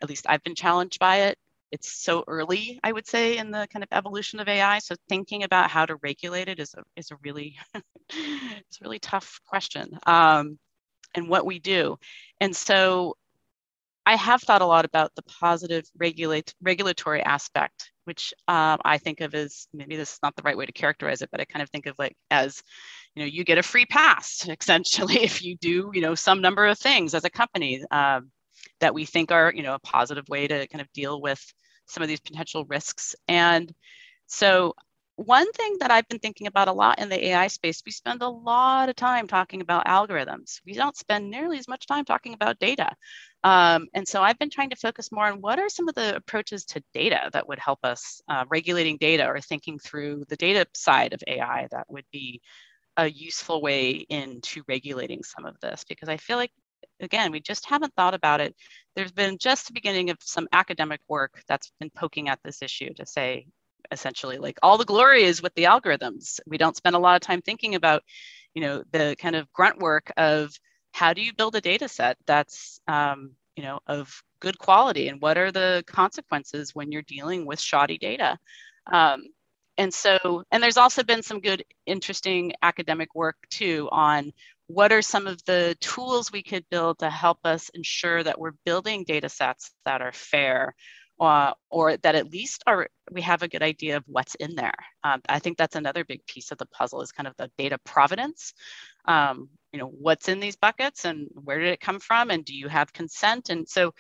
at least I've been challenged by it. it's so early, I would say, in the kind of evolution of AI. So thinking about how to regulate it is a is a really it's a really tough question. Um, and what we do. And so I have thought a lot about the positive regulate, regulatory aspect, which um, I think of as maybe this is not the right way to characterize it, but I kind of think of like as, you know, you get a free pass essentially if you do, you know, some number of things as a company um, that we think are, you know, a positive way to kind of deal with some of these potential risks. And so one thing that I've been thinking about a lot in the AI space, we spend a lot of time talking about algorithms. We don't spend nearly as much time talking about data. Um, and so I've been trying to focus more on what are some of the approaches to data that would help us uh, regulating data or thinking through the data side of AI that would be a useful way into regulating some of this because I feel like again, we just haven't thought about it. There's been just the beginning of some academic work that's been poking at this issue to say, essentially like all the glory is with the algorithms. We don't spend a lot of time thinking about you know the kind of grunt work of how do you build a data set that's um, you know of good quality and what are the consequences when you're dealing with shoddy data? Um, and so and there's also been some good interesting academic work too on what are some of the tools we could build to help us ensure that we're building data sets that are fair uh, or that at least we have a good idea of what's in there. Um, I think that's another big piece of the puzzle is kind of the data provenance. Um, you know, what's in these buckets and where did it come from, and do you have consent? And so,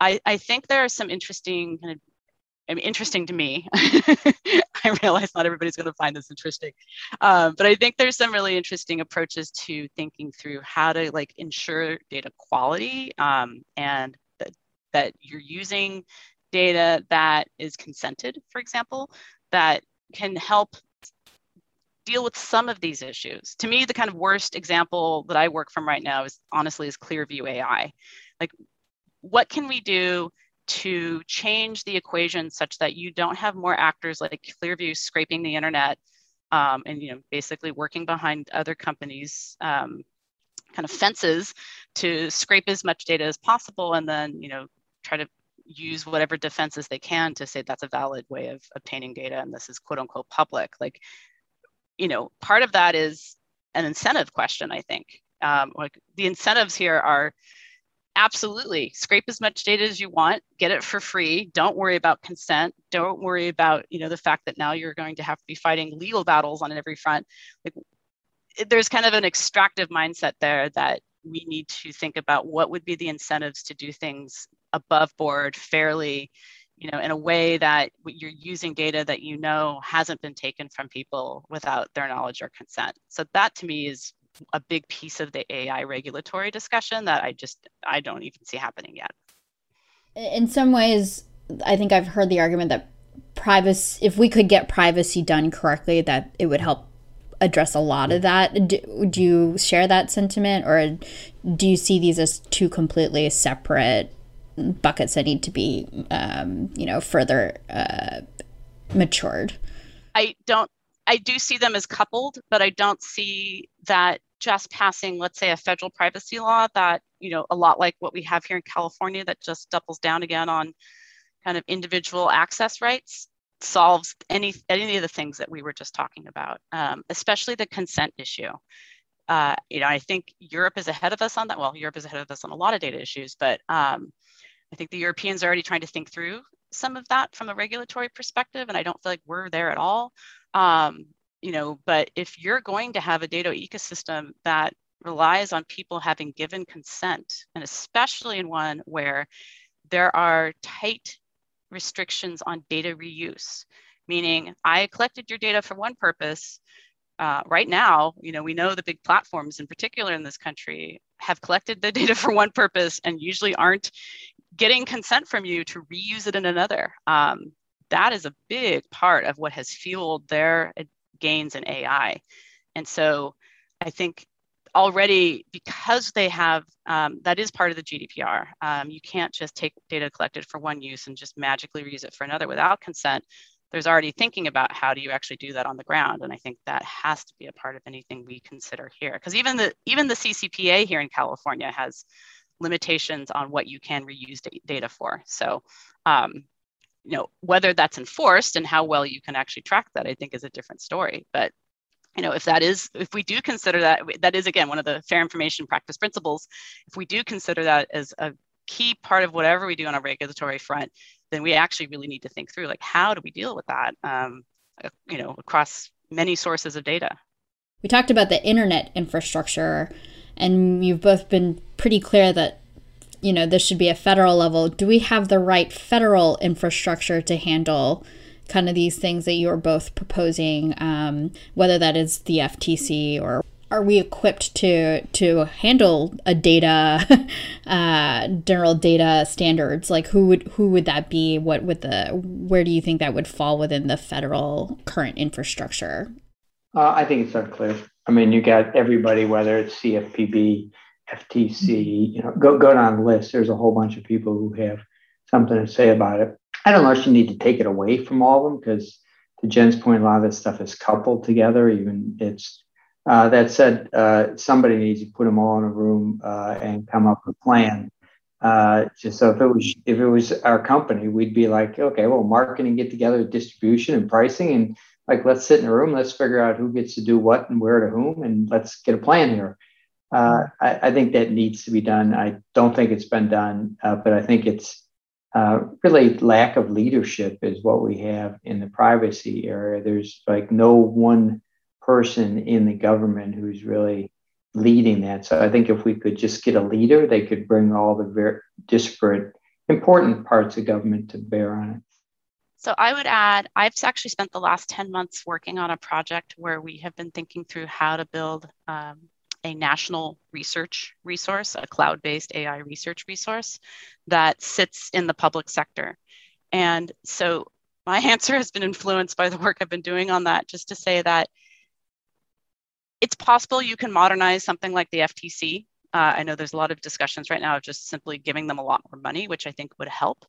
I, I think there are some interesting kind of I mean, interesting to me. I realize not everybody's going to find this interesting, um, but I think there's some really interesting approaches to thinking through how to like ensure data quality um, and that that you're using data that is consented, for example, that can help deal with some of these issues. To me, the kind of worst example that I work from right now is honestly is Clearview AI. Like, what can we do to change the equation such that you don't have more actors like Clearview scraping the internet um, and you know basically working behind other companies um, kind of fences to scrape as much data as possible and then you know try to use whatever defenses they can to say that's a valid way of obtaining data and this is quote unquote public. Like you know part of that is an incentive question i think. Um, like the incentives here are absolutely scrape as much data as you want get it for free don't worry about consent don't worry about you know the fact that now you're going to have to be fighting legal battles on every front. Like there's kind of an extractive mindset there that we need to think about what would be the incentives to do things above board fairly you know in a way that you're using data that you know hasn't been taken from people without their knowledge or consent. So that to me is a big piece of the ai regulatory discussion that i just i don't even see happening yet. In some ways i think i've heard the argument that privacy if we could get privacy done correctly that it would help address a lot of that. Do, do you share that sentiment or do you see these as two completely separate buckets that need to be, um, you know, further uh, matured. I don't. I do see them as coupled, but I don't see that just passing, let's say, a federal privacy law that you know a lot like what we have here in California that just doubles down again on kind of individual access rights solves any any of the things that we were just talking about, um, especially the consent issue. Uh, you know, I think Europe is ahead of us on that. Well, Europe is ahead of us on a lot of data issues, but um, I think the Europeans are already trying to think through some of that from a regulatory perspective, and I don't feel like we're there at all. Um, you know, but if you're going to have a data ecosystem that relies on people having given consent, and especially in one where there are tight restrictions on data reuse, meaning I collected your data for one purpose. Uh, right now, you know, we know the big platforms in particular in this country have collected the data for one purpose and usually aren't getting consent from you to reuse it in another. Um, that is a big part of what has fueled their gains in AI. And so I think already because they have um, that is part of the GDPR. Um, you can't just take data collected for one use and just magically reuse it for another without consent. There's already thinking about how do you actually do that on the ground, and I think that has to be a part of anything we consider here. Because even the even the CCPA here in California has limitations on what you can reuse data for. So um, you know whether that's enforced and how well you can actually track that i think is a different story but you know if that is if we do consider that that is again one of the fair information practice principles if we do consider that as a key part of whatever we do on a regulatory front then we actually really need to think through like how do we deal with that um, you know across many sources of data? We talked about the internet infrastructure and you've both been pretty clear that you know this should be a federal level. Do we have the right federal infrastructure to handle kind of these things that you're both proposing um, whether that is the ftc or are we equipped to to handle a data uh, general data standards? Like who would who would that be? What would the where do you think that would fall within the federal current infrastructure? Uh, i think it's unclear. I mean you got everybody whether it's cfpb ftc you know go, go down the list. There's a whole bunch of people who have something to say about it. I don't know if you need to take it away from all of them because to jen's point a lot of this stuff is coupled together. Even it's uh, that said, uh, somebody needs to put them all in a room uh, and come up with a plan. Uh, just so if it was if it was our company, we'd be like, okay, well, marketing get together, distribution and pricing, and like let's sit in a room, let's figure out who gets to do what and where to whom, and let's get a plan here. Uh, I, I, think that needs to be done. I don't think it's been done, uh, but I think it's really lack of leadership is what we have in the privacy area. There's like no one person in the government who's really leading that. So I think if we could just get a leader, they could bring all the very disparate, important parts of government to bear on it. So I would add, I've actually spent the last 10 months working on a project where we have been thinking through how to build um, a national research resource, a cloud based AI research resource that sits in the public sector. And so my answer has been influenced by the work I've been doing on that, just to say that it's possible you can modernize something like the FTC. Uh, I know there's a lot of discussions right now of just simply giving them a lot more money, which I think would help.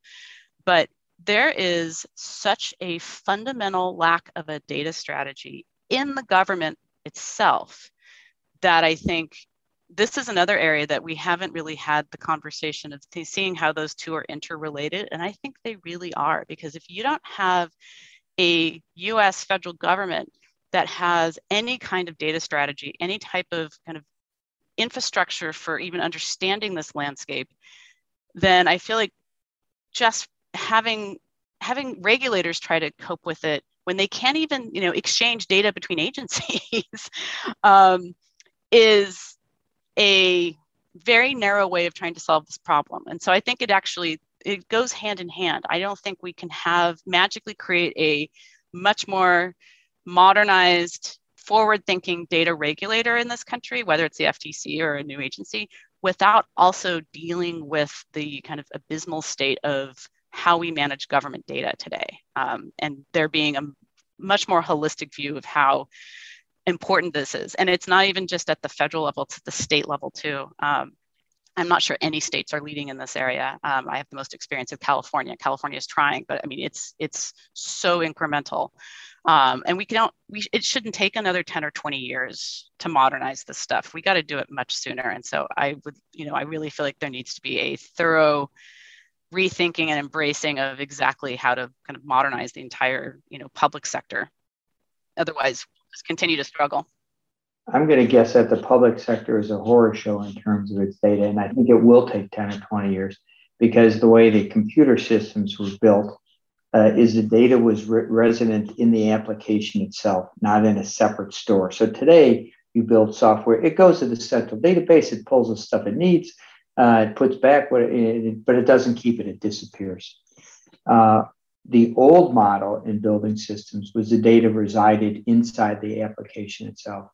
But there is such a fundamental lack of a data strategy in the government itself that I think this is another area that we haven't really had the conversation of seeing how those two are interrelated. And I think they really are, because if you don't have a US federal government that has any kind of data strategy, any type of kind of infrastructure for even understanding this landscape, then I feel like just having having regulators try to cope with it when they can't even you know exchange data between agencies um, is a very narrow way of trying to solve this problem. And so i think it actually it goes hand in hand. I don't think we can have magically create a much more modernized, forward thinking data regulator in this country, whether it's the FTC or a new agency, without also dealing with the kind of abysmal state of how we manage government data today. Um, and there being a much more holistic view of how important this is. And it's not even just at the federal level, it's at the state level too. Um, I'm not sure any states are leading in this area. Um, I have the most experience of California. California is trying, but I mean, it's it's so incremental. Um, and we don't, we, it shouldn't take another 10 or 20 years to modernize this stuff. We got to do it much sooner. And so I would, you know, I really feel like there needs to be a thorough rethinking and embracing of exactly how to kind of modernize the entire, you know, public sector. Otherwise, we'll just continue to struggle. I'm going to guess that the public sector is a horror show in terms of its data. And I think it will take 10 or 20 years because the way the computer systems were built uh, is the data was re- resident in the application itself, not in a separate store. So today, you build software, it goes to the central database, it pulls the stuff it needs, uh, it puts back what it, but it doesn't keep it, it disappears. Uh, the old model in building systems was the data resided inside the application itself.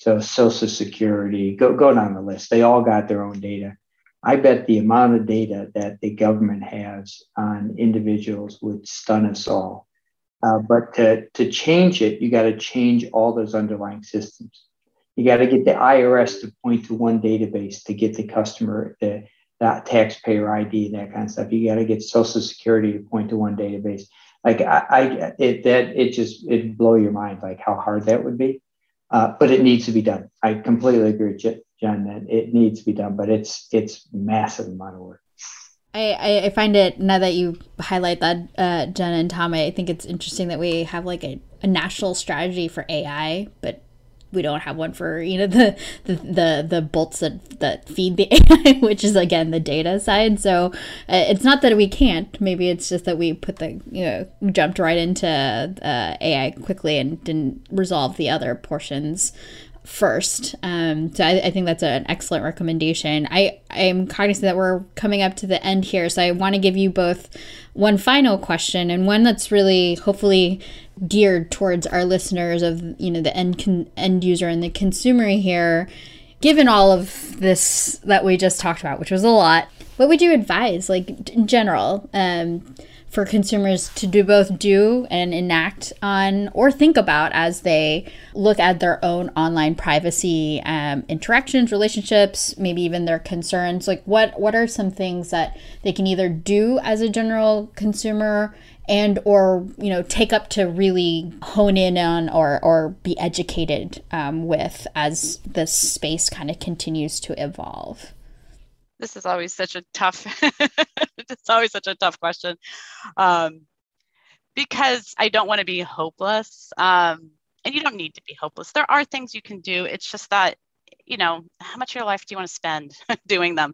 So Social Security, go, go down the list. They all got their own data. I bet the amount of data that the government has on individuals would stun us all. Uh, but to, to change it, you got to change all those underlying systems. You got to get the IRS to point to one database to get the customer, the, the taxpayer ID, and that kind of stuff. You got to get Social Security to point to one database. Like I, I it that it just it blow your mind like how hard that would be. Uh, but it needs to be done. I completely agree Jen that it needs to be done, but it's it's massive amount of work. I, I find it now that you highlight that, uh, Jen and Tom. I think it's interesting that we have like a, a national strategy for AI, but we don't have one for you know the the the, the bolts that that feed the AI, which is again the data side. So uh, it's not that we can't. Maybe it's just that we put the you know jumped right into uh, AI quickly and didn't resolve the other portions first. Um, so I, I, think that's an excellent recommendation. I I'm cognizant that we're coming up to the end here, so I want to give you both one final question and one that's really hopefully geared towards our listeners of you know the end con- end user and the consumer here. Given all of this that we just talked about, which was a lot, what would you advise, like in general? Um, for consumers to do both do and enact on or think about as they look at their own online privacy um, interactions relationships maybe even their concerns like what what are some things that they can either do as a general consumer and or you know take up to really hone in on or or be educated um, with as this space kind of continues to evolve. This is always such a tough it's always such a tough question. Um, because i don't want to be hopeless um, and you don't need to be hopeless. There are things you can do. It's just that you know how much of your life do you want to spend doing them?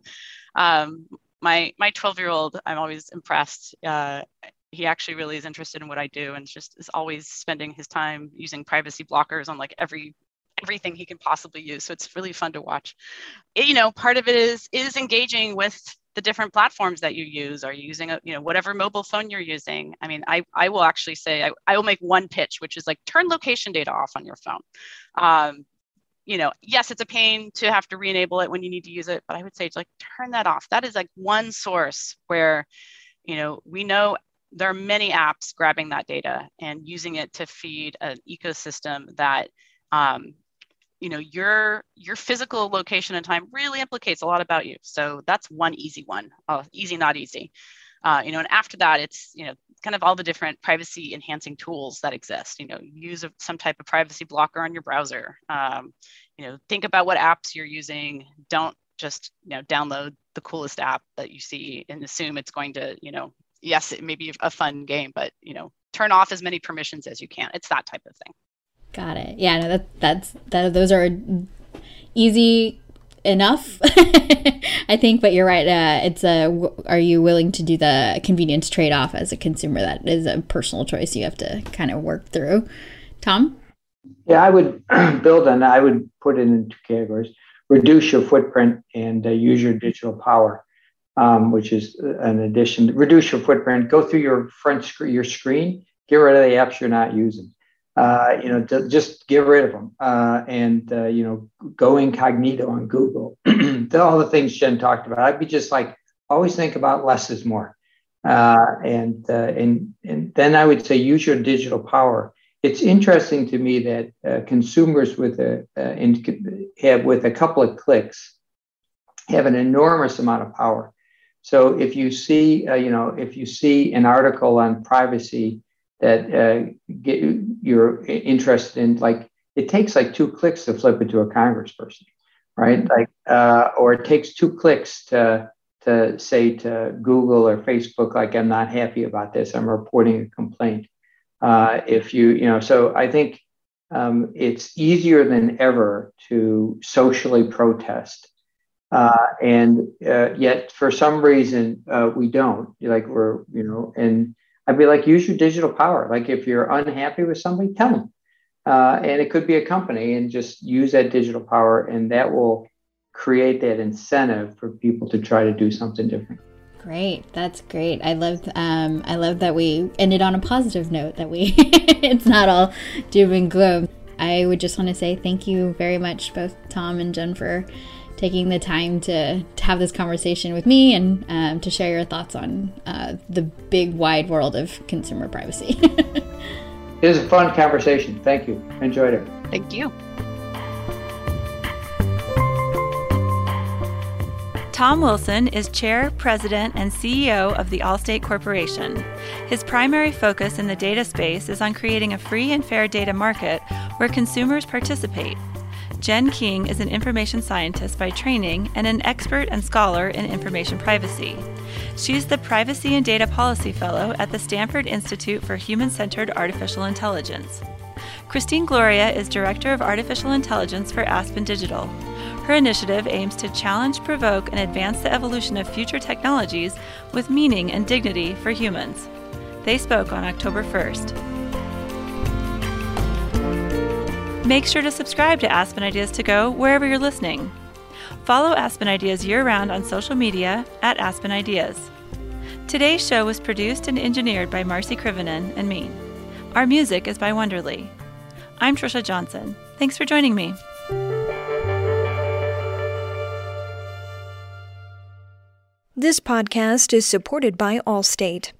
Um, my my 12 year old i'm always impressed uh, he actually really is interested in what i do and just is always spending his time using privacy blockers on like every everything he can possibly use. So it's really fun to watch. It, you know, part of it is is engaging with the different platforms that you use. Are you using a, you know, whatever mobile phone you're using? I mean, I, I will actually say I, I will make one pitch, which is like turn location data off on your phone. Um, you know, yes, it's a pain to have to re-enable it when you need to use it, but I would say like turn that off. That is like one source where, you know, we know there are many apps grabbing that data and using it to feed an ecosystem that um, you know your your physical location and time really implicates a lot about you. So that's one easy one uh, easy not easy. Uh, you know and after that it's you know kind of all the different privacy enhancing tools that exist. You know use a, some type of privacy blocker on your browser. Um, you know think about what apps you're using. Don't just you know download the coolest app that you see and assume it's going to you know yes it may be a fun game but you know turn off as many permissions as you can it's that type of thing Got it. Yeah, no, that that's that. Those are easy enough, I think. But you're right. Uh, it's a. Are you willing to do the convenience trade off as a consumer? That is a personal choice you have to kind of work through. Tom. Yeah, I would build on that. I would put it into two categories: reduce your footprint and uh, use your digital power. Um, which is an addition. Reduce your footprint. Go through your front screen, your screen. Get rid of the apps you're not using uh, you know, just get rid of them uh, and, uh, you know, go incognito on Google. All the things Jen talked about. I'd be just like, always think about less is more. Uh, and, uh, and, and then I would say use your digital power. It's interesting to me that uh, consumers with a, in, have with a couple of clicks have an enormous amount of power. So if you see, you know, if you see an article on privacy that uh, get, you're interested in, like it takes like two clicks to flip it to a congressperson, right? Like, uh, or it takes two clicks to to say to Google or Facebook, like I'm not happy about this, I'm reporting a complaint. Uh, if you, you know, so I think um, it's easier than ever to socially protest. Uh, and uh, yet, for some reason, uh, we don't. Like we're, you know, and I'd be like, use your digital power. Like if you're unhappy with somebody, tell them. Uh, and it could be a company and just use that digital power and that will create that incentive for people to try to do something different. Great, that's great. I love, um, I love that we ended on a positive note. That we, it's not all doom and gloom. I would just want to say thank you very much, both Tom and Jen, for taking the time to, to have this conversation with me and um, to share your thoughts on uh, the big wide world of consumer privacy. it was a fun conversation. Thank you. Enjoyed it. Thank you. Tom Wilson is Chair, President, and CEO of the Allstate Corporation. His primary focus in the data space is on creating a free and fair data market where consumers participate Jen King is an information scientist by training and an expert and scholar in information privacy. She's the Privacy and Data Policy Fellow at the Stanford Institute for Human Centered Artificial Intelligence. Kristine Gloria is Director of Artificial Intelligence for Aspen Digital. Her initiative aims to challenge, provoke, and advance the evolution of future technologies with meaning and dignity for humans. They spoke on October 1st. Make sure to subscribe to Aspen Ideas to Go wherever you're listening. Follow Aspen Ideas year round on social media at Aspen Ideas. Today's show was produced and engineered by Marci Krivonen and me. Our music is by Wonderly. I'm Trisha Johnson. Thanks for joining me. This podcast is supported by Allstate.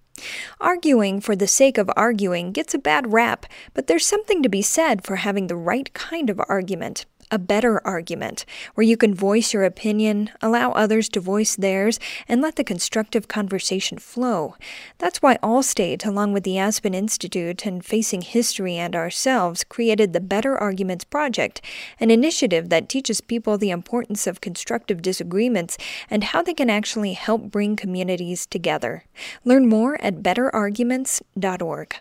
Arguing for the sake of arguing gets a bad rap, but there's something to be said for having the right kind of argument a better argument, where you can voice your opinion, allow others to voice theirs, and let the constructive conversation flow. That's why Allstate, along with the Aspen Institute and Facing History and ourselves, created the Better Arguments Project, an initiative that teaches people the importance of constructive disagreements and how they can actually help bring communities together. Learn more at betterarguments.org.